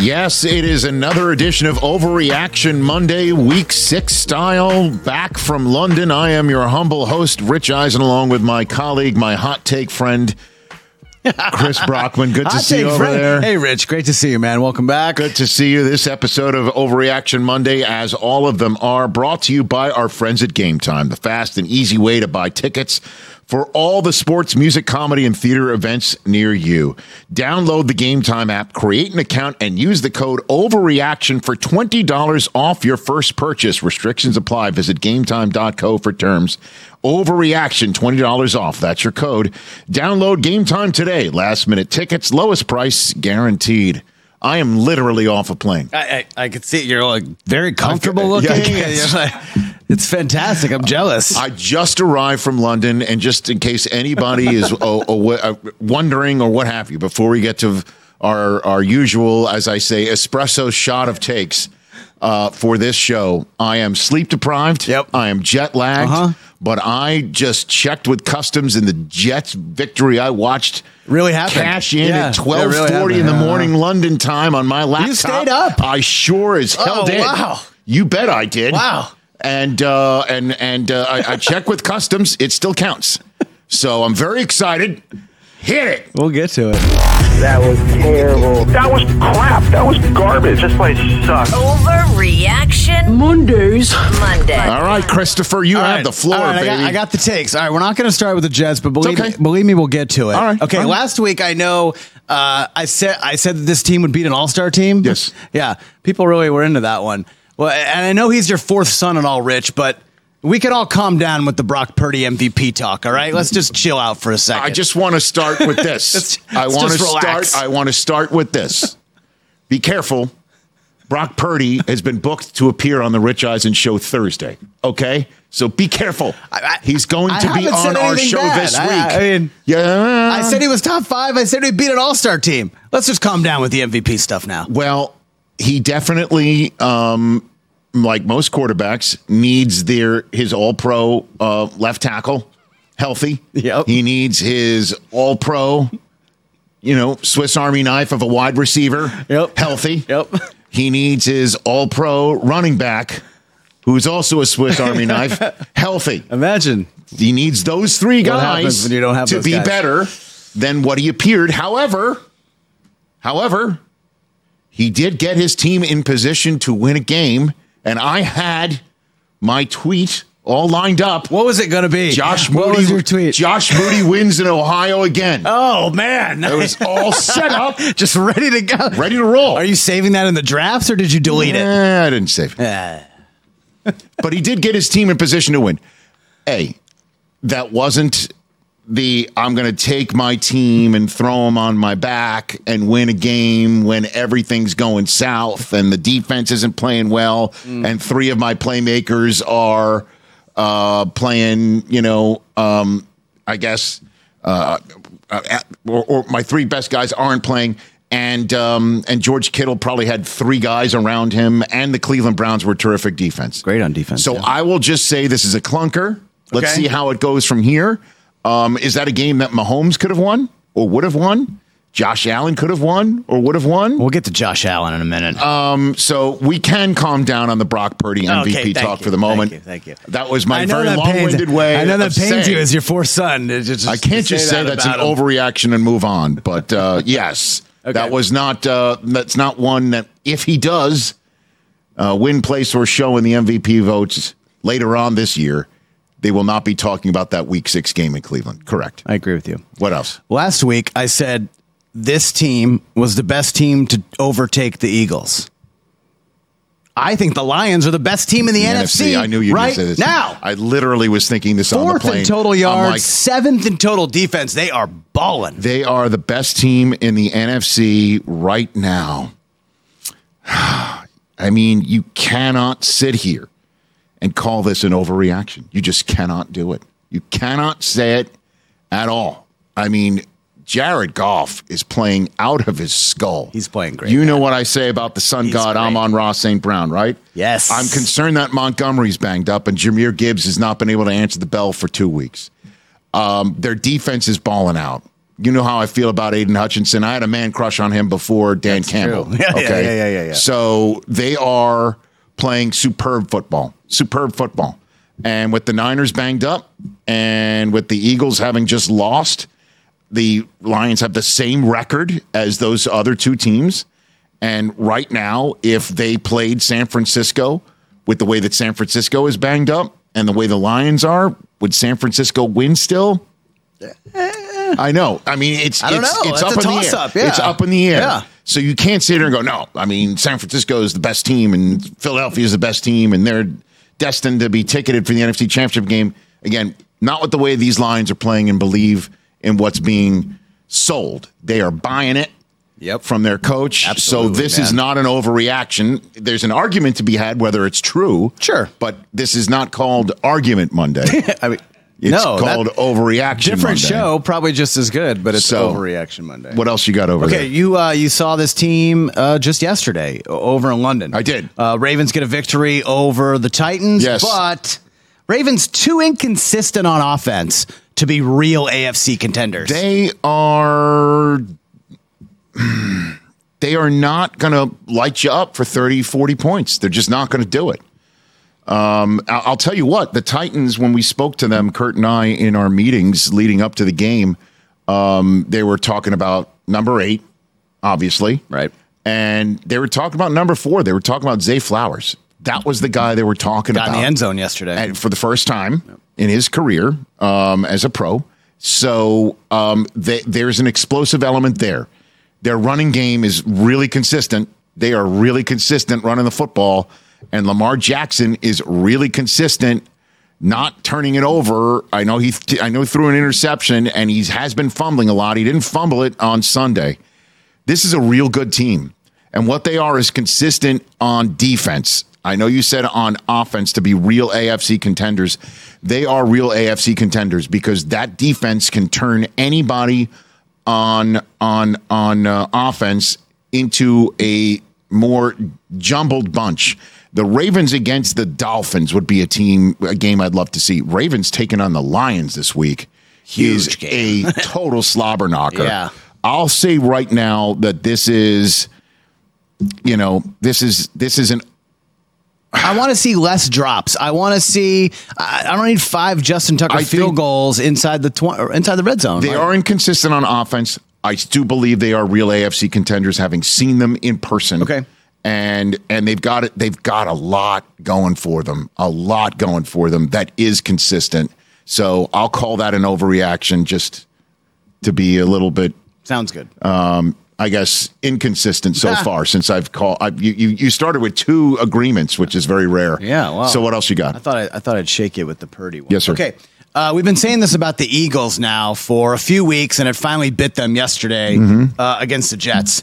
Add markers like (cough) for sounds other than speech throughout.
Yes, it is another edition of Overreaction Monday, week six style. Back from London, I am your humble host, Rich Eisen, along with my colleague, my hot take friend, Chris (laughs) Brockman. Good to Hot see you over friend. there. Hey, Rich, great to see you, man. Welcome back. Good to see you. This episode of Overreaction Monday, as all of them are, brought to you by our friends at Game Time, the fast and easy way to buy tickets for all the sports, music, comedy, and theater events near you. Download the Game Time app, create an account, and use the code OVERREACTION for $20 off your first purchase. Restrictions apply. Visit gametime.co for terms. Overreaction, $20 off. That's your code. Download Game Time today. Last minute tickets, lowest price guaranteed. I am literally off a plane. I, I, I could see you're like very comfortable looking. yeah, (laughs) like- it's fantastic. I'm jealous. I just arrived from London, and just in case anybody is (laughs) uh, uh, wondering or what have you, before we get to our our usual, as I say, espresso shot of takes uh, for this show, I am sleep deprived. Yep. I am jet lagged. Uh-huh. But I just checked with customs, in the Jets' victory I watched Really happened. cash in Yeah, at it twelve really forty in the happened. morning London time on my laptop. You stayed up? I sure as hell Oh, did. wow. You bet I did. Wow. And uh, and and uh, I, I checked with customs; it still counts. So I'm very excited. Hit it. we'll get to it. That was terrible. That was crap. That was garbage. This place sucks. Overreaction Mondays. Monday. All right, Christopher, you All have right. the floor, All right, I baby. got, I got the takes. All right, we're not going to start with the Jets, but believe okay. me, believe me, we'll get to it. All right, Okay. all right. Last week, I know uh, I said I said that this team would beat an All Star team. Yes. Yeah. People really were into that one. Well, and I know he's your fourth son and all, Rich, but. We can all calm down with the Brock Purdy MVP talk, all right? Let's just chill out for a second. I just want to start with (laughs) this. Let's- I want to start. I want to start with this. Be careful. Brock Purdy has been booked to appear on the Rich Eisen show Thursday. Okay, so be careful. I- He's going I to be on our show bad. this week. I mean- yeah, I said he was top five. I said he'd beat an all star team. Let's just calm down with the MVP stuff now. Well, he definitely, um, like most quarterbacks, needs their his All Pro uh, left tackle healthy. Yep. He needs his All Pro, you know, Swiss Army knife of a wide receiver. Yep. Healthy. Yep. He needs his All Pro running back, who's also a Swiss (laughs) Army knife, healthy. Imagine. He needs those three guys when you don't have to be guys? better than what he appeared. However, however, he did get his team in position to win a game, and I had my tweet all lined up. What was it going to be? Josh Moody, What was your tweet? Josh Moody wins in Ohio again. oh, man. It was all set up, (laughs) just ready to go. ready to roll. Are you saving that in the drafts or did you delete it? Eh, I didn't save it. But he did get his team in position to win. A, that wasn't the I'm going to take my team and throw them on my back and win a game when everything's going south and the defense isn't playing well and three of my playmakers are uh, playing, you know, um, I guess, uh, uh, at- or, or my three best guys aren't playing. And um, and George Kittle probably had three guys around him, and the Cleveland Browns were terrific defense. Great on defense, So yeah. I will just say this is a clunker. Let's Okay. see how it goes from here. Um, is that a game that Mahomes could have won or would have won? Josh Allen could have won or would have won. We'll get to Josh Allen in a minute. So we can calm down on the Brock Purdy MVP Okay, talk you, for the moment. thank you, thank you. That was my very long-winded pains, way. I know that pains saying- you as your fourth son. Just- I can't just say that that's an him. overreaction and move on. But uh, (laughs) yes, Okay. that was not. Uh, that's not one that if he does uh, win, place, or show in the MVP votes later on this year, they will not be talking about that Week Six game in Cleveland. Correct. I agree with you. What else? Last week, I said this team was the best team to overtake the Eagles. I think the Lions are the best team in the, The NFC. I knew you'd right say this. now. I literally was thinking this on the Fourth plane. in total yards, like, seventh in total defense. They are balling. They are the best team in the NFC right now. (sighs) I mean, you cannot sit here and call this an overreaction. You just cannot do it. You cannot say it at all. I mean, Jared Goff is playing out of his skull. He's playing great, You know what I say about the sun He's god great. Amon-Ra St. Brown, right? Yes. I'm concerned that Montgomery's banged up and Jahmyr Gibbs has not been able to answer the bell for two weeks. Um, their defense is balling out. You know how I feel about Aidan Hutchinson. I had a man crush on him before Dan Campbell. true. (laughs) Yeah, yeah, yeah, yeah, yeah, yeah. So they are playing superb football. Superb football. And with the Niners banged up and with the Eagles having just lost, the Lions have the same record as those other two teams. And right now, if they played San Francisco with the way that San Francisco is banged up and the way the Lions are, would San Francisco win still? Eh. I know. I mean, it's it's, it's up a in the air. toss-up, yeah. It's up in the air. Yeah. So you can't sit here and go, no. I mean, San Francisco is the best team, and Philadelphia is the best team, and they're destined to be ticketed for the NFC Championship game. Again, not with the way these Lions are playing and believe in what's being sold. They are buying it Yep. from their coach. Absolutely, so this is not an overreaction. There's an argument to be had whether it's true. Sure. But this is not called Argument Monday. (laughs) I mean, It's no, called Overreaction different Monday. show, probably just as good, but it's So, overreaction Monday. What else you got over Okay, there? Okay, you uh, you saw this team uh, just yesterday over in London. I did. Uh, Ravens get a victory over the Titans, Yes. but Ravens too inconsistent on offense to be real AFC contenders. They are (sighs) they are not going to light you up for 30, 40 points. They're just not going to do it. Um, I- I'll tell you what, the Titans, when we spoke to them, Kurt and I, in our meetings leading up to the game, um, they were talking about number eight, obviously. Right. And they were talking about number four. They were talking about Zay Flowers. That was the guy they were talking got about in the end zone yesterday. and for the first time in his career um, as a pro. So um, they, there's an explosive element there. Their running game is really consistent. They are really consistent running the football, and Lamar Jackson is really consistent, not turning it over. I know he, I know he threw an interception, and he has been fumbling a lot. He didn't fumble it on Sunday. This is a real good team. And what they are is consistent on defense. I know you said on offense to be real AFC contenders. They are real AFC contenders because that defense can turn anybody on on on uh, offense into a more jumbled bunch. The Ravens against the Dolphins would be a team a game I'd love to see. Ravens taking on the Lions this week is game. a (laughs) total slobber knocker. Yeah. I'll say right now that this is, you know, this is this is an I want to see less drops. I want to see. I, I don't need five Justin Tucker I field goals inside the tw- inside the red zone. they Like, are inconsistent on offense. I do believe they are real AFC contenders, having seen them in person. Okay. And and they've got it. They've got a lot going for them. A lot going for them that is consistent. So I'll call that an overreaction, just to be a little bit sounds good. I guess inconsistent so (laughs) far since I've called. I, you, you you started with two agreements, which is very rare. Yeah, wow. So what else you got? I thought I, I thought I'd shake it with the Purdy one. Yes, sir. Okay. Uh, we've been saying this about the Eagles now for a few weeks, and it finally bit them yesterday Mm-hmm. uh, against the Jets.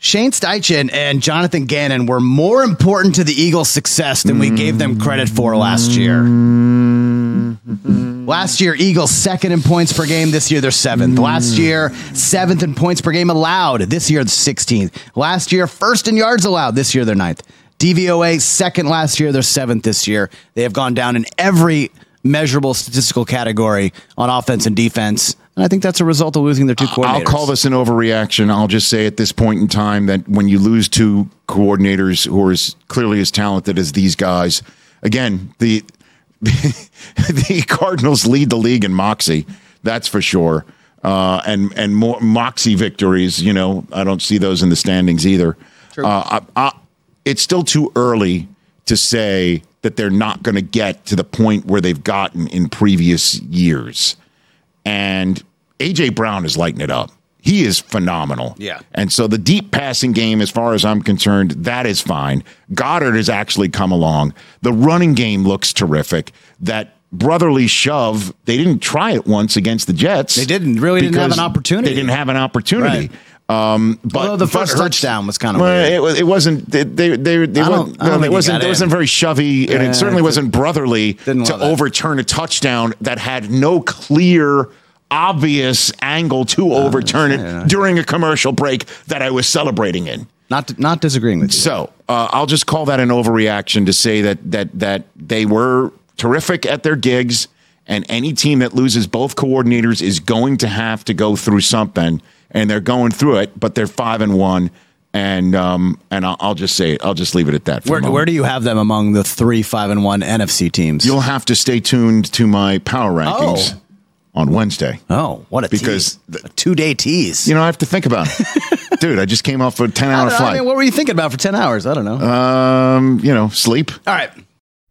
Shane Steichen and Jonathan Gannon were more important to the Eagles' success than we gave them credit for last year. Last year, Eagles second in points per game. This year, they're seventh. Last year, seventh in points per game allowed. This year, the 16th. Last year, first in yards allowed. This year, they're ninth. DVOA second last year. They're seventh this year. They have gone down in every measurable statistical category on offense and defense. And I think that's a result of losing their two coordinators. I'll call this an overreaction. I'll just say at this point in time that when you lose two coordinators who are as clearly as talented as these guys, again, the (laughs) the Cardinals lead the league in moxie. That's for sure. Uh, and and more moxie victories. You know, I don't see those in the standings either. Uh, I, I, it's still too early to say that they're not going to get to the point where they've gotten in previous years and AJ Brown is lighting it up. he is phenomenal. Yeah. And so the deep passing game, as far as I'm concerned, that is fine. Goedert has actually come along. The running game looks terrific. That brotherly shove, they didn't try it once against the Jets. They didn't- really didn't have an opportunity. They didn't have an opportunity. Um, but Although the first Hurts- touchdown was kinda well, weird. It, was- it wasn't. They they they, they, I don't- wasn't- I don't no, think it he wasn't. got It wasn't in. very shovey, and Yeah, it certainly I wasn't brotherly Didn't to love that. overturn a touchdown that had no clear. Obvious angle to overturn it during a commercial break that I was celebrating in. Not not disagreeing with you. So uh, I'll just call that an overreaction to say that that that they were terrific at their gigs, and any team that loses both coordinators is going to have to go through something, and they're going through it. But they're five and one, and um and I'll, I'll just say it. I'll just leave it at that. For where, where do you have them among the three five and one NFC teams? You'll have to stay tuned to my power rankings Oh. On Wednesday. oh, what a Because tease. the- a two day tease. You know, I have to think about it. (laughs) Dude, I just came off a 10 hour don't I flight. mean, what were you thinking about for ten hours? I don't know. um, you know, sleep. All right.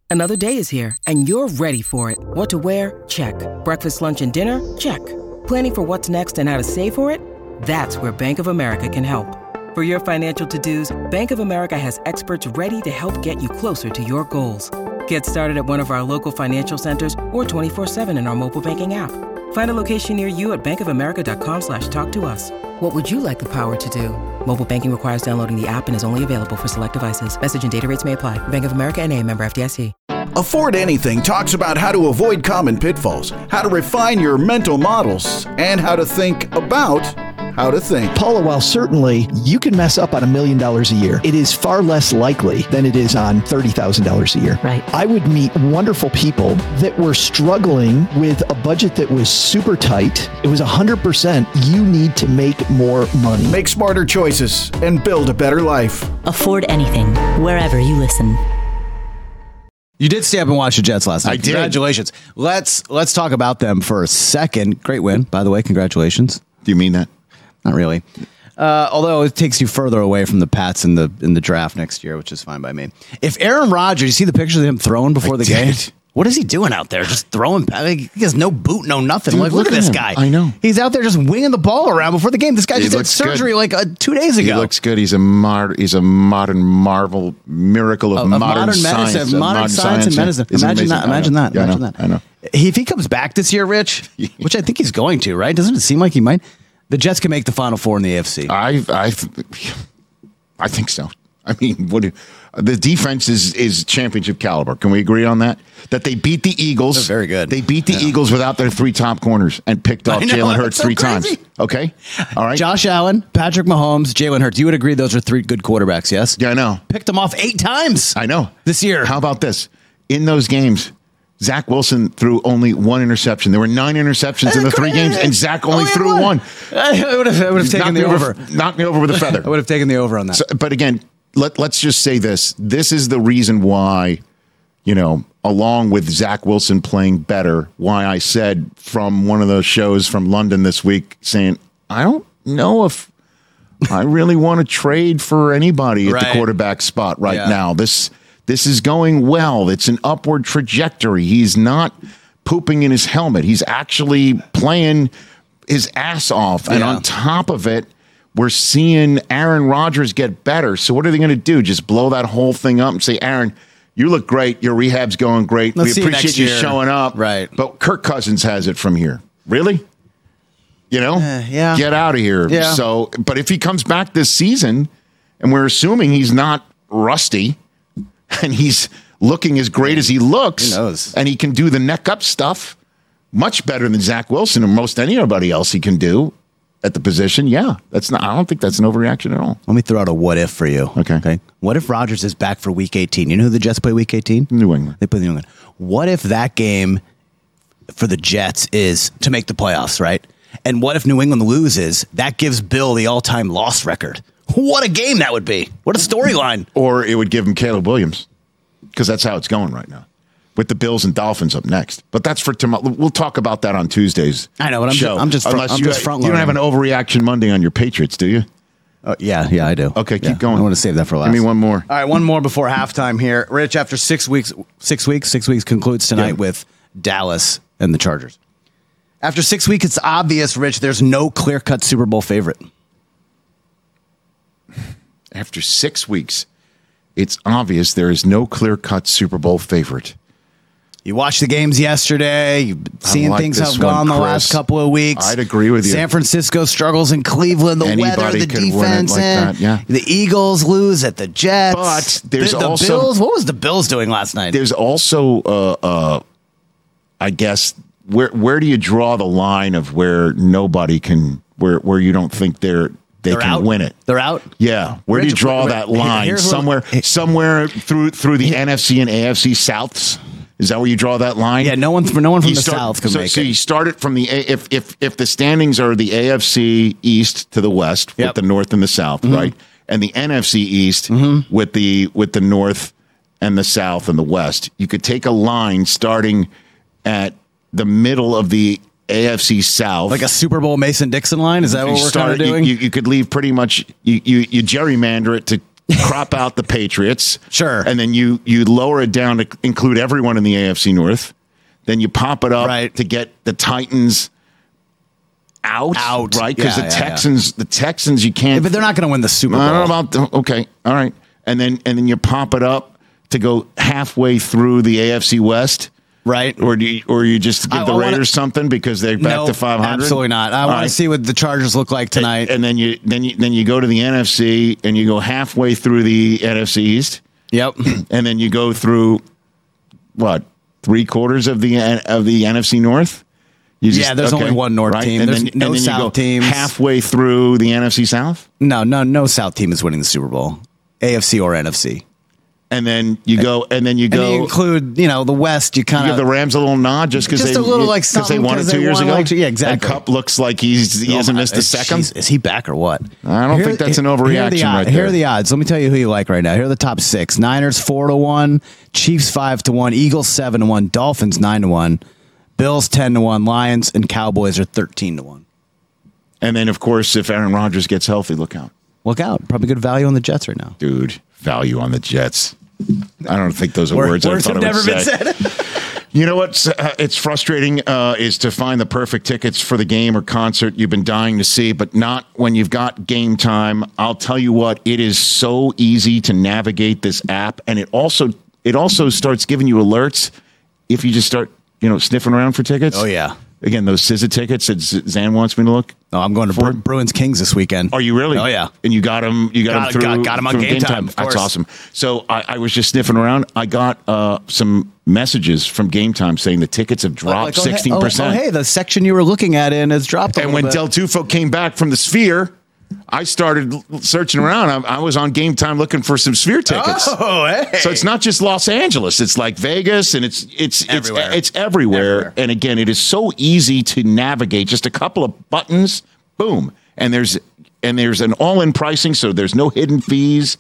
Another day is here, and you're ready for it. What to wear? Check. Breakfast, lunch, and dinner? Check. Planning for what's next and how to save for it? That's where Bank of America can help. For your financial to dos, Bank of America has experts ready to help get you closer to your goals. Get started at one of our local financial centers or 24-7 in our mobile banking app. Find a location near you at bankofamerica.com slash talk to us. What would you like the power to do? Mobile banking requires downloading the app and is only available for select devices. Message and data rates may apply. Bank of America and a member FDIC. Afford Anything talks about how to avoid common pitfalls, how to refine your mental models, and how to think about how to think. Paula, while certainly you can mess up on a million dollars a year, it is far less likely than it is on $30,000 a year. Right. I would meet wonderful people that were struggling with a budget that was super tight. It was 100% you need to make more money. Make smarter choices and build a better life. Afford anything, wherever you listen. You did stay up and watch the Jets last night. I did. Congratulations. Let's let's talk about them for a second. Great win, by the way. Congratulations. Do you mean that? Not really. Uh, although it takes you further away from the Pats in the in the draft next year, which is fine by me. If Aaron Rodgers, you see the pictures of him throwing before I the game. What is he doing out there? Just throwing. Like, he has no boot, no nothing. Dude, like, look, look at this him. guy. I know. He's out there just winging the ball around before the game. This guy He just had looks good. surgery like uh, two days ago. He looks good. He's a mar- He's a modern marvel, miracle of, of, modern, modern, science, medicine, of modern, science and medicine. Isn't Imagine that. Imagine I that. Yeah, I Imagine know. that. I know. If he comes back this year, Rich, (laughs) which I think he's going to, right? Doesn't it seem like he might? The Jets can make the Final Four in the AFC. I, I, I think so. I mean, what do, the defense is is championship caliber. Can we agree on that? That they beat the Eagles. They're very good. They beat the Yeah. Eagles without their three top corners and picked off know, Jalen that's Hurts so three crazy. times. Okay, all right. Josh Allen, Patrick Mahomes, Jalen Hurts. You would agree those are three good quarterbacks, yes? Yeah, I know. Picked them off eight times. I know. This year. How about this? In those games, Zach Wilson threw only one interception. There were nine interceptions in the three games, and Zach oh, only Only threw one. one. (laughs) I would have, I would have taken Knocked the me over. Knocked me over with a feather. (laughs) I would have taken the over on that. So, but again, let let's just say this: this is the reason why, you know, along with Zach Wilson playing better, why I said from one of those shows from London this week, saying I don't know if I really want to trade for anybody at Right. the quarterback spot right Yeah. now. This this is going well. It's an upward trajectory. He's not pooping in his helmet. He's actually playing his ass off. And Yeah. on top of it, we're seeing Aaron Rodgers get better. So what are they going to do? Just blow that whole thing up and say, Aaron, you look great. Your rehab's going great. Let's we see you appreciate you, showing up. Right. But Kirk Cousins has it from here. Really? You know? Uh, yeah. Get out of here. Yeah. So, but if he comes back this season, and we're assuming he's not rusty, (laughs) and he's looking as great as he looks, Who knows? and he can do the neck up stuff much better than Zach Wilson or most anybody else he can do at the position. Yeah, that's not. I don't think that's an overreaction at all. Let me throw out a what if for you. Okay. Okay. What if Rodgers is back for week 18? You know who the Jets play week 18? New England. They play New England. What if that game for the Jets is to make the playoffs, right? And what if New England loses? That gives Bill the all time loss record. What a game that would be. What a storyline. Or it would give him Caleb Williams because that's how it's going right now. With the Bills and Dolphins up next, but that's for tomorrow. We'll talk about that on Tuesday's. I know, but I'm ju- show. I'm just front- Unless I'm you, just front you don't have an overreaction Monday on your Patriots, do you? Uh, yeah, yeah, I do. Okay, Yeah, keep going. I want to save that for last. Give me one more. All right, one more before halftime here. Rich, after six weeks, six weeks, six weeks concludes tonight Yeah. with Dallas and the Chargers. After six weeks, it's obvious, Rich. There's no clear cut Super Bowl favorite. After six weeks, it's obvious there is no clear cut Super Bowl favorite. You watched the games yesterday. You've seen like things have gone one, the last couple of weeks. I'd agree with you. San Francisco struggles in Cleveland. The weather, the could win it defense, like that, yeah. the Eagles lose at the Jets. But there's the, the also- Bills. What was the Bills doing last night? There's also, uh, uh, I guess, where where do you draw the line of where nobody can, where where you don't think they're they They're can out? win it? They're out. Yeah, where do you Rich, draw wait, that wait, line? here's what- somewhere, somewhere through through the NFC and AFC Souths. Is that where you draw that line? Yeah, no one from no one from You the start- South can so, make so it. you start it from the A- if if if the standings are the AFC East to the West Yep. with the North and the South, Mm-hmm. right, and the NFC East with the with the North and the South and the West. You could take a line starting at the middle of the AFC South, like a Super Bowl Mason Dixon line. Is that what we're start- kind of you- doing? You, you could leave pretty much you, you you gerrymander it to crop out the Patriots. (laughs) Sure. And then you you lower it down to include everyone in the AFC North. Then you pop it up Right. to get the Titans out. Out. Right? Because Yeah, the yeah, yeah. Texans the Texans you can't Yeah, but they're not going to win the Super Bowl. I don't know about the, okay. All right. And then and then you pop it up to go halfway through the AFC West. Right? Or do you, or you just give I- the I wanna- Raiders something because they're back no, to 500? absolutely not. I want right. to see what the Chargers look like tonight. And then you then you then you go to the NFC and you go halfway through the NFC East, yep. (clears throat) and then you go through what three quarters of the of the NFC North. You Yeah, there's only one North team. And There's then, no and then South you go teams. halfway through the NFC South, No, no, no South team is winning the Super Bowl, AFC or NFC. And then you go and then you And go. you include, you know, the West. You kind give the Rams a little nod just because Just they a little, like, because they something, won it 'cause two they years won, ago. like, yeah, exactly. And Kupp looks like he's he oh hasn't missed a second. Jeez, is he back or what? I don't think that's an overreaction here are the, right Here there. are the odds. Let me tell you who you like right now. Here are the top six: Niners four to one, Chiefs five to one, Eagles seven to one, Dolphins nine to one, Bills ten to one, Lions and Cowboys are thirteen to one. And then of course, if Aaron Rodgers gets healthy, look out. Look out! Probably good value on the Jets right now. dude, value on the Jets. I don't think those are Wor- words, I words thought have I would never say. been said. (laughs) You know what's uh, it's frustrating uh, is to find the perfect tickets for the game or concert you've been dying to see, but not when you've got game time. I'll tell you what, it is so easy to navigate this app, and it also it also starts giving you alerts if you just start you know sniffing around for tickets. Oh, yeah. Again, those SZA tickets that Z- Zan wants me to look. Oh, I'm going to Bru- Bruins Kings this weekend. Are you really? Oh yeah. And you got him. You got, Got- him through. got- got him on through Game Time, of That's awesome. So I, I was just sniffing around. I got uh, some messages from Game Time saying the tickets have dropped Like, oh, hey- sixteen oh, percent. Oh, hey, the section you were looking at in has dropped. A and when bit. Del Tufo came back from the Sphere, I started searching around. I, I was on Game Time looking for some Sphere tickets. Oh, hey. So it's not just Los Angeles; it's like Vegas, and it's it's Everywhere. it's it's everywhere. Everywhere. And again, it is so easy to navigate. Just a couple of buttons, boom, and there's and there's an all-in pricing, so there's no hidden fees.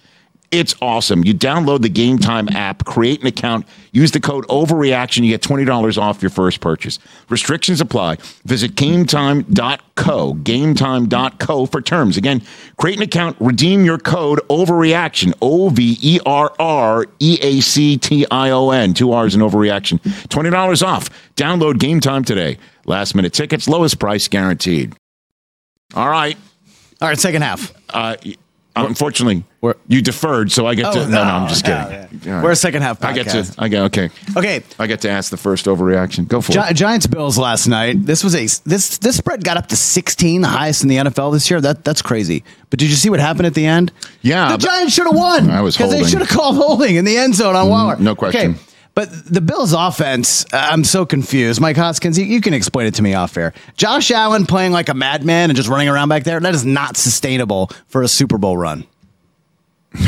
It's awesome. You download the Game Time app, create an account, use the code Overreaction. You get twenty dollars off your first purchase. Restrictions apply. Visit GameTime.co, GameTime.co for terms. Again, create an account, redeem your code Overreaction. O V E R R E A C T I O N. Two R's in Overreaction. Twenty dollars off. Download Game Time today. Last minute tickets, lowest price guaranteed. All right. All right, second half. Uh, unfortunately, We're- you deferred, so I get to. Oh, no, no, I'm just no, kidding. yeah. Right. We're a second half I get to. I get okay. Okay. I get to ask the first overreaction. Go for Gi- it. Giants Bills last night. This was a this this spread got up to 16, the highest in the NFL this year. That that's crazy. But did you see what happened at the end? Yeah, the Giants should have won. I was because they. Should have called holding in the end zone on mm-hmm. Waller. no question. Okay. But the Bills' offense, uh, I'm so confused. Mike Hoskins, you, you can explain it to me off air. Josh Allen playing like a madman and just running around back there, that is not sustainable for a Super Bowl run. (laughs)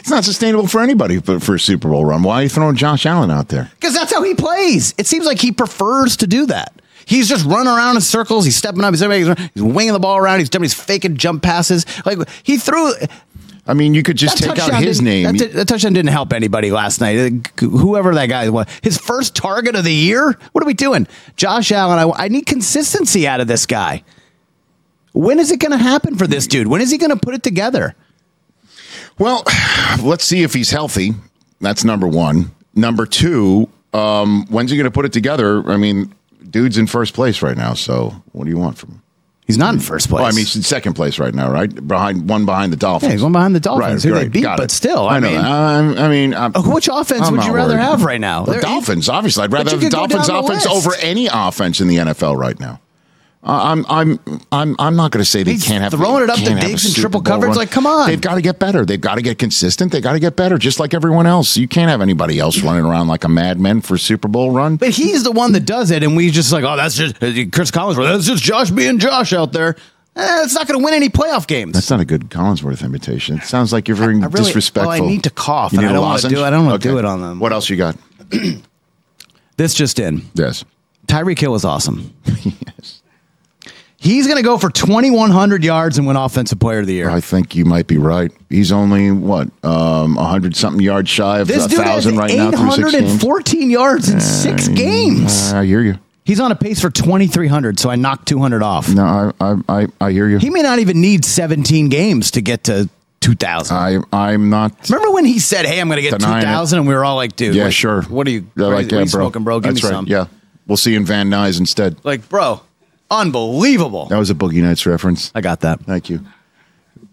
It's not sustainable for anybody for, for a Super Bowl run. Why are you throwing Josh Allen out there? Because that's how he plays. It seems like he prefers to do that. He's just running around in circles. He's stepping up. He's, he's winging the ball around. He's doing these faking jump passes. Like he threw. I mean, you could just that take out his name. That, that touchdown didn't help anybody last night. Whoever that guy was, his first target of the year. What are we doing, Josh Allen? I, I need consistency out of this guy. When is it going to happen for this dude? When is he going to put it together? Well, (sighs) let's see if he's healthy. That's number one. Number two, um, when's he going to put it together? I mean, dude's in first place right now. So what do you want from him? He's not in first place. Well, I mean, he's in second place right now, right? Behind one behind the Dolphins. Yeah, he's one behind the Dolphins, who they great, beat, but it. still, I know. mean-. I mean, I'm, Uh, which offense I'm would you rather worried. have right now? The Dolphins, obviously. I'd rather have the Dolphins down the offense over any offense in the NFL right now. I'm, I'm, I'm, I'm not going to say they He's can't have throwing it up to Diggs in triple Bowl coverage. run. Like, come on. they've got to get better. They've got to get consistent. They got to get better, just like everyone else. You can't have anybody else running around like a madman for a Super Bowl run. But he's the one that does it, and we just like, oh, that's just Chris Collinsworth. That's just Josh being Josh out there. Eh, it's not going to win any playoff games. That's not a good Collinsworth imitation. It sounds like you're very I really- disrespectful. I need to cough, You and need I don't wanna do it- I don't wanna do it on them. What else you got? (clears throat) this just in. Yes. Tyreek Hill is awesome. (laughs) He's going to go for 2,100 yards and win Offensive Player of the Year. I think you might be right. He's only what um, hundred something yards shy of This dude has thousand right now through six games. 814 yards in six games. I hear you. He's on a pace for 2,300, so I knocked 200 off. No, I I I, I hear you. He may not even need 17 games to get to 2,000. I I'm not. Remember when he said, "Hey, I'm going to get Denying it. 2,000," and we were all like, "Dude, Yeah, like, sure. What are you? Yeah, like yeah, you bro. smoking, bro? Give That's me right. some." Yeah, we'll see you in Van Nuys instead. Like, bro, unbelievable. That was a Boogie Nights reference. I got that. Thank you,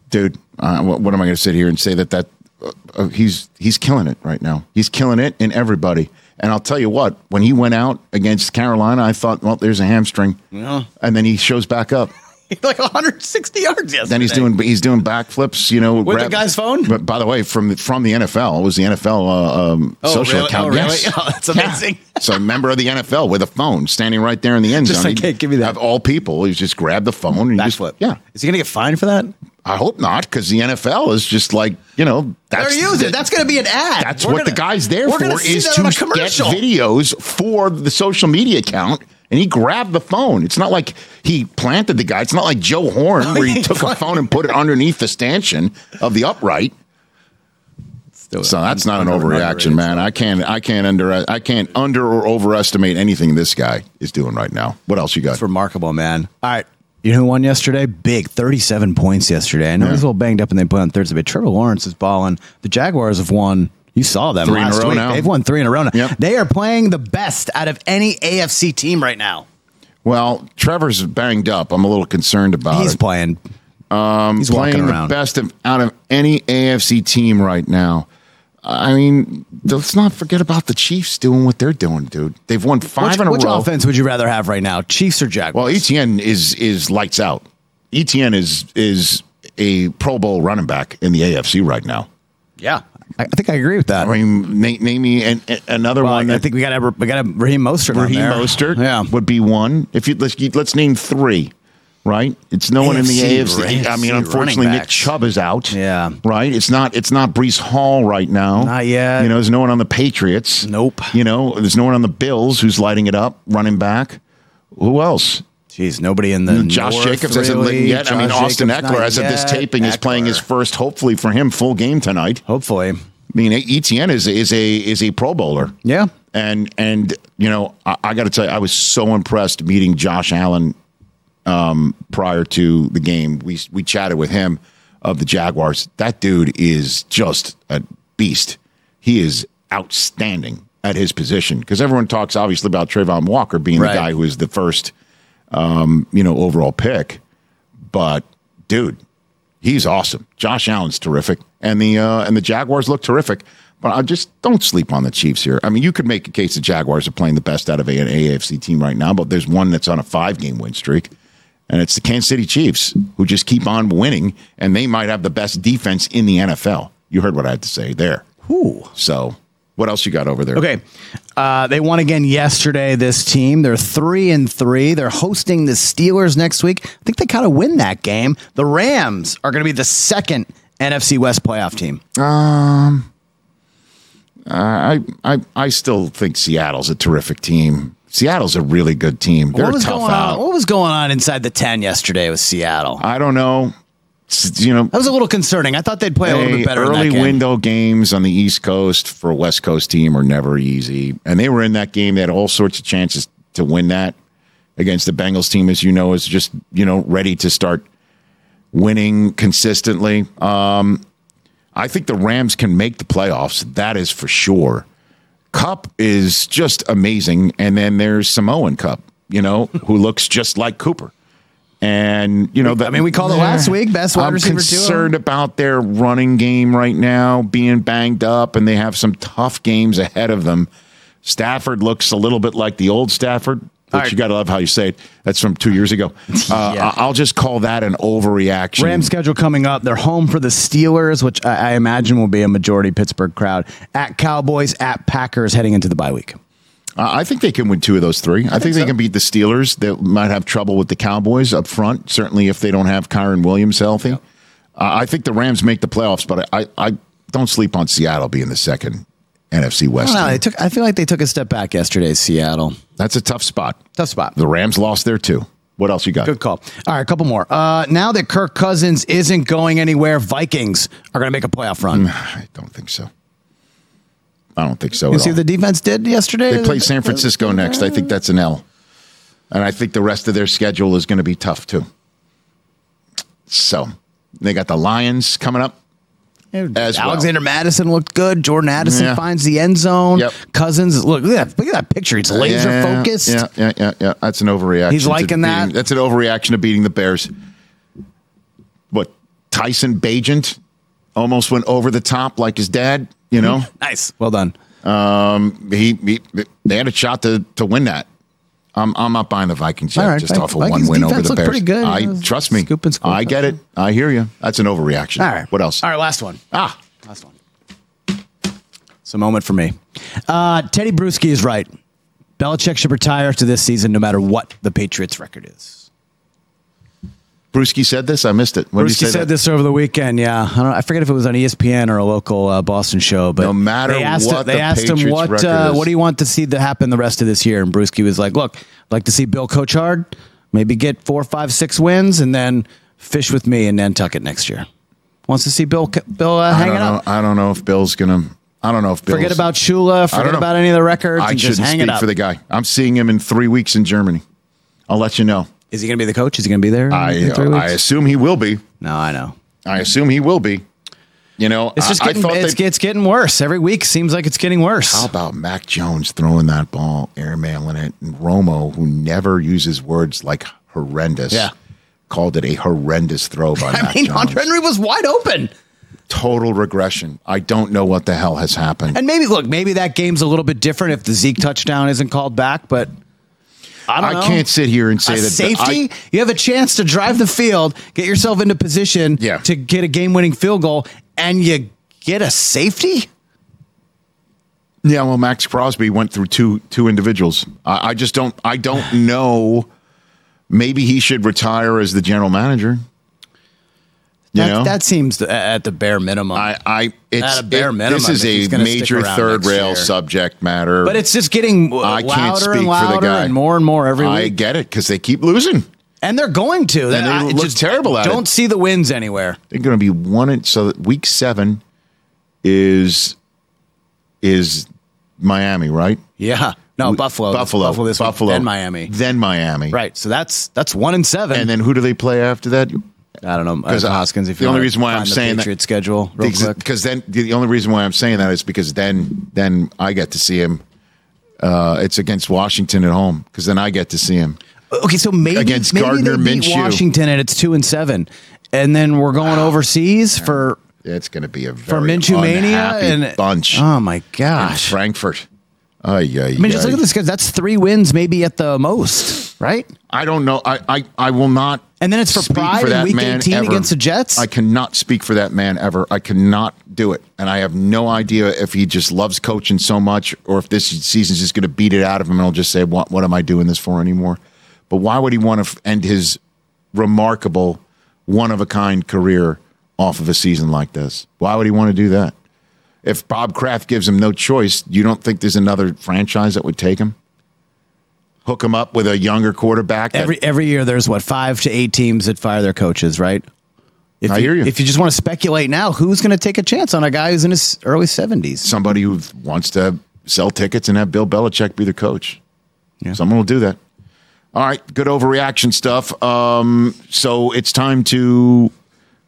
dude. Uh, what, what am I going to sit here and say that that uh, uh, he's he's killing it right now? He's killing it in everybody. And I'll tell you what, when he went out against Carolina, I thought, well, there's a hamstring. Yeah. And then he shows back up. (laughs) like 160 yards yesterday. Then he's doing he's doing backflips, you know, With the guy's phone? But by the way, from the, from the NFL, it was the NFL uh, um, Oh, social really? account. Oh, really? Yes. (laughs) Oh, that's Yeah. amazing. So a member of the NFL with a phone standing right there in the end Just zone. like, He- hey, give me that. Of all people, he's just grabbed the phone and he just yeah. Is he going to get fined for that? I hope not, because the NFL is just like you know that's They're using. That's going to be an ad. that's We're what gonna- the guy's there for is to get videos for the social media account. And he grabbed the phone. It's not like he planted the guy. It's not like Joe Horn where he (laughs) took a phone and put it underneath the stanchion of the upright. So that's not an overreaction, man. I can't, I can't under, I can't under or overestimate anything this guy is doing right now. What else you got? It's remarkable, man. All right. You know who won yesterday? Big, 37 points yesterday. I know he's a little banged up and they put on Thursday, but Trevor Lawrence is balling. The Jaguars have won. You saw them Three in a row week. now. They've won three in a row now. Yep. They are playing the best out of any AFC team right now. Well, Trevor's banged up. I'm a little concerned about He's it. playing. Um, he's playing the best of, out of any AFC team right now. I mean, let's not forget about the Chiefs doing what they're doing, dude. They've won five Which, in a which row. offense would you rather have right now, Chiefs or Jaguars? Well, ETN is is lights out. ETN is is a Pro Bowl running back in the AFC right now. yeah, I, think I agree with that. I mean, name, name me an, an- another Well, one. I think we got to we got to Raheem Mostert. Raheem. Mostert Yeah, would be one. If you let's let's name three, right? It's no one in the AFC, AFC. I mean, unfortunately, Nick. Chubb is out. Yeah. right. It's not it's not Breece Hall right now. Not yet. You know, there's no one on the Patriots. Nope. You know, there's no one on the Bills who's lighting it up, running back. Who else? Jeez, nobody in the Josh North, Jacobs hasn't lit yet. I mean, Josh Austin Jacobs Ekeler, as of this taping, is playing his first, hopefully for him, full game tonight. Hopefully, I mean, ETN is is a is a Pro Bowler. yeah. And and you know, I, I got to tell you, I was so impressed meeting Josh Allen um, prior to the game. We we chatted with him of the Jaguars. That dude is just a beast. He is outstanding at his position because everyone talks obviously about Travon Walker being Right. the guy who is the first, um, you know, overall pick. But dude, he's awesome. Josh Allen's terrific, and the uh, and the Jaguars look terrific. But I just don't sleep on the Chiefs here. I mean, you could make a case the Jaguars are playing the best out of an AFC team right now, but there's one that's on a five game win streak, and it's the Kansas City Chiefs who just keep on winning, and they might have the best defense in the NFL. You heard what I had to say there. Ooh. So, what else you got over there? Okay. Uh, they won again yesterday. This team, they're three and three. They're hosting the Steelers next week. I think they kind of win that game. The Rams are going to be the second NFC West playoff team. Um, I I I still think Seattle's a terrific team. Seattle's a really good team. They're what was tough going out. on? What was going on inside the ten yesterday with Seattle? I don't know. You know, That was a little concerning. I thought they'd play a little bit better. in that early game. window games on the East Coast for a West Coast team are never easy, and they were in that game. They had all sorts of chances to win that against the Bengals team, as you know, is just you know ready to start winning consistently. Um, I think the Rams can make the playoffs. That is for sure. Kupp is just amazing, and then there's Samoan Kupp. you know, who looks just like Cooper. And you know, I mean, we called it last week, best wide I'm receiver duo. concerned about their running game right now being banged up, and they have some tough games ahead of them. Stafford looks a little bit like the old Stafford, which right. you got to love how you say it. That's from two years ago. (laughs) Uh, Yeah. I'll just call that an overreaction. Ram schedule coming up. They're home for the Steelers, which I, I imagine will be a majority Pittsburgh crowd. At Cowboys, at Packers, heading into the bye week. Uh, I think they can win two of those three. I, think, they can beat the Steelers. They might have trouble with the Cowboys up front, certainly if they don't have Kyren Williams healthy. Uh, I think the Rams make the playoffs, but I, I, I don't sleep on Seattle being the second NFC West. don't know. Took. I feel like they took a step back yesterday. Seattle, That's a tough spot. tough spot. The Rams lost there too. What else you got? Good call. All right, a couple more. Uh, now that Kirk Cousins isn't going anywhere, Vikings are going to make a playoff run. (sighs) I don't think so. I don't think so. You at see all. what the defense did yesterday? They play San Francisco uh, next. I think that's an L. And I think the rest of their schedule is going to be tough too. So they got the Lions coming up. as well. Alexander Mattison looked good. Jordan Addison Yeah. finds the end zone. Yep. Cousins, look, look at that, look at that picture. He's laser Yeah, focused. Yeah, yeah, yeah, yeah. That's an overreaction. He's liking that. beating- That's an overreaction to beating the Bears. What Tyson Bagent almost went over the top like his dad. You know, (laughs) Nice. Well done. he, he they had a shot to to win that. I'm I'm not buying the Vikings yet, All right, just Vi- off of Vikings one win over the Bears. pretty good. I Yeah, trust me. scoop and score. I get it. I hear you. That's an overreaction. All right. What else? All right, last one. Ah, Last one. It's a moment for me. Uh, Teddy Bruschi is right. Belichick should retire after this season, no matter what the Patriots' record is. Bruschi said this. I missed it. When said that? this over the weekend. Yeah, I don't. I forget if it was on ESPN or a local uh, Boston show, but No matter they asked what him, they the asked him what uh, what do you want to see to happen the rest of this year, and Bruschi was like, "Look, I'd like to see Bill coach hard, maybe get four, five, six wins, and then fish with me in Nantucket next year." Wants to see Bill Bill uh, I hanging don't know. out. I don't know if Bill's gonna. I don't know if Bill's, Forget about Shula. Forget about any of the records. I shouldn't hang speak it up. for the guy. I'm seeing him in three weeks in Germany. I'll let you know. Is he going to be the coach? Is he going to be there? I in three I assume he will be. no, I know. I assume he will be. You know, It's just I, getting, I thought it's, it's getting worse every week. Seems like it's getting worse. How about Mac Jones throwing that ball, airmailing it, and Romo, who never uses words like horrendous, Yeah. called it a horrendous throw by (laughs) I Mac mean, Jones. Hunter Henry was wide open. Total regression. I don't know what the hell has happened. And maybe look, maybe that game's a little bit different if the Zeke touchdown isn't called back, but I don't I can't sit here and say a that safety. I- you have a chance to drive the field, get yourself into position Yeah. to get a game-winning field goal, and you get a safety. Yeah, well, Maxx Crosby went through two two individuals. I, I just don't. I don't (sighs) know. Maybe he should retire as the general manager. That, that seems th- at the bare minimum. I, I, it's At a bare it- minimum, This is a major third rail year. subject matter. but it's just getting I louder can't speak and for louder the guy and more and more every I week. I get it because they keep losing. And they're going to. And they I look terrible at it. Don't see the wins anywhere. They're going to be one. In, so week seven is is Miami, right? Yeah. No, Buffalo. Buffalo, Buffalo this week, Buffalo, then Miami. then Miami, Right. So that's that's one and seven. And then who do they play after that? I don't know 'Cause, Because uh, Hoskins. If the you only reason why I'm saying that- schedule. Because then the only reason why I'm saying that is because then then I get to see him. Uh, it's against Washington at home because then I get to see him. Okay, so maybe Against maybe Gardner they beat Minshew. Washington and it's two and seven, and then we're going overseas for It's going to be a for very Minshew mania and bunch. Oh my gosh! Frankfurt. Ay, ay, I mean, just look at this guys. That's three wins, maybe at the most, right? I don't know. I, I, I will not. And then it's for pride for in week man 18 ever. against the Jets? I cannot speak for that man ever. I cannot do it. And I have no idea if he just loves coaching so much or if this season's just going to beat it out of him and he'll just say, what, what am I doing this for anymore? But why would he want to end his remarkable, one of a kind career off of a season like this? Why would he want to do that? If Bob Kraft gives him no choice, you don't think there's another franchise that would take him? Hook him up with a younger quarterback? that- Every every year, there's what five to eight teams that fire their coaches, right? If I hear you. If you just want to speculate now, who's going to take a chance on a guy who's in his early 70s? somebody who wants to sell tickets and have Bill Belichick be the coach. Someone will do that. All right, good overreaction stuff. Um, so it's time to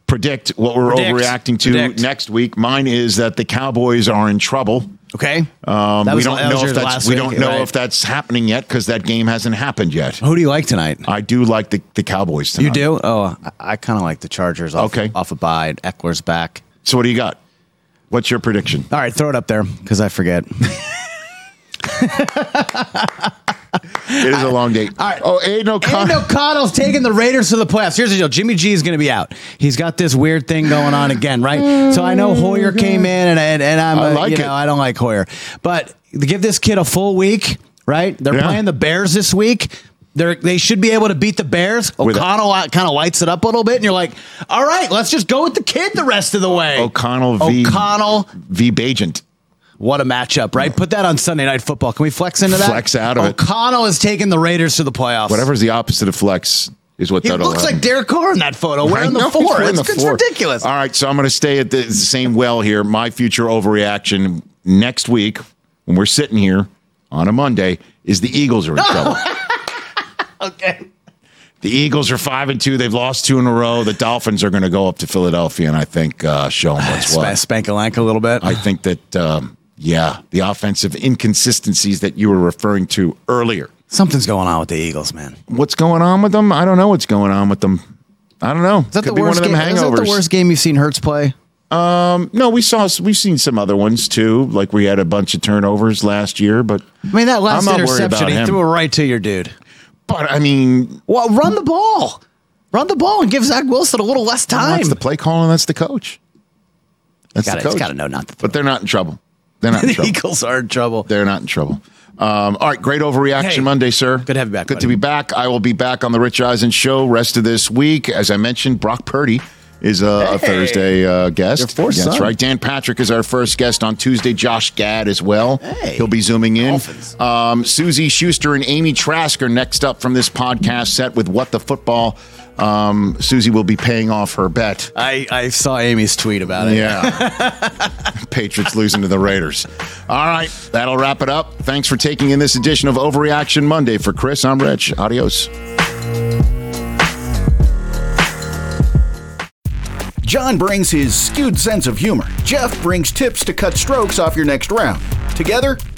predict what we're Predict. overreacting to Predict. next week. Mine is that the Cowboys are in trouble. Okay. Um, we don't know if that's we week, don't know right. if that's happening yet because that game hasn't happened yet. Who do you like tonight? I do like the, the Cowboys tonight. You do? Oh, I, I kind of like the Chargers. Off, Okay. Off a bye. Ekeler's back. So what do you got? What's your prediction? All right, throw it up there because I forget. (laughs) It is a long day. All right. Oh, Aidan O'Connell. Aidan O'Connell's taking the Raiders to the playoffs. Here's the deal: Jimmy G is going to be out. He's got this weird thing going on again, right? So I know Hoyer came in, and and, and I'm I uh, like you it. I don't like Hoyer, but give this kid a full week, right? They're Yeah. playing the Bears this week. They're, they should be able to beat the Bears. With O'Connell kind of lights it up a little bit, and you're like, all right, let's just go with the kid the rest of the way. O'Connell v. O'Connell. v. Bagent. What a matchup, right? Put that on Sunday Night Football. Can we flex into that? Flex out of it. O'Connell is taking the Raiders to the playoffs. Whatever's the opposite of flex is what He that'll looks like Derek Carr in that photo, wearing the know, four. wearing It's, the it's four. ridiculous. All right, so I'm going to stay at the same well here. My future overreaction next week when we're sitting here on a Monday is the Eagles are in (laughs) trouble. Okay. The Eagles are five and two. They've lost two in a row. The Dolphins are going to go up to Philadelphia and I think uh, show them (sighs) what's what. spank a lank a little bit. I think that um, yeah, the offensive inconsistencies that you were referring to earlier. Something's going on with the Eagles, man. What's going on with them? I don't know what's going on with them. I don't know. Is that Could the worst one of them game? Is that the worst game you've seen Hurts play? Um, no, we saw we've seen some other ones too. Like we had a bunch of turnovers last year, but I mean, that last I'm not worried interception, he him. threw it right to your dude. but I mean, Well, run the ball. Run the ball and give Zach Wilson a little less time. that's the play calling. That's the coach. That's Gotta- the coach. it's gotta know not to But they're not in trouble. They're not in (laughs) the trouble. Eagles are in trouble. They're not in trouble. Um, all right, great overreaction Hey, Monday, sir. good to have you back, Good buddy. to be back. I will be back on the Rich Eisen show rest of this week. As I mentioned, Brock Purdy is a, a Thursday uh, guest. That's son. right. Dan Patrick is our first guest on Tuesday. Josh Gad as well. Hey. He'll be zooming in. Um, Suzy Shuster and Amy Trask are next up from this podcast set with What the Football. Um, Suzy will be paying off her bet. I, I saw Amy's tweet about it. Yeah. (laughs) Patriots losing to the Raiders. All right, that'll wrap it up. Thanks for taking in this edition of Overreaction Monday. For Chris, I'm Rich. Adios. John brings his skewed sense of humor. Jeff brings tips to cut strokes off your next round. Together,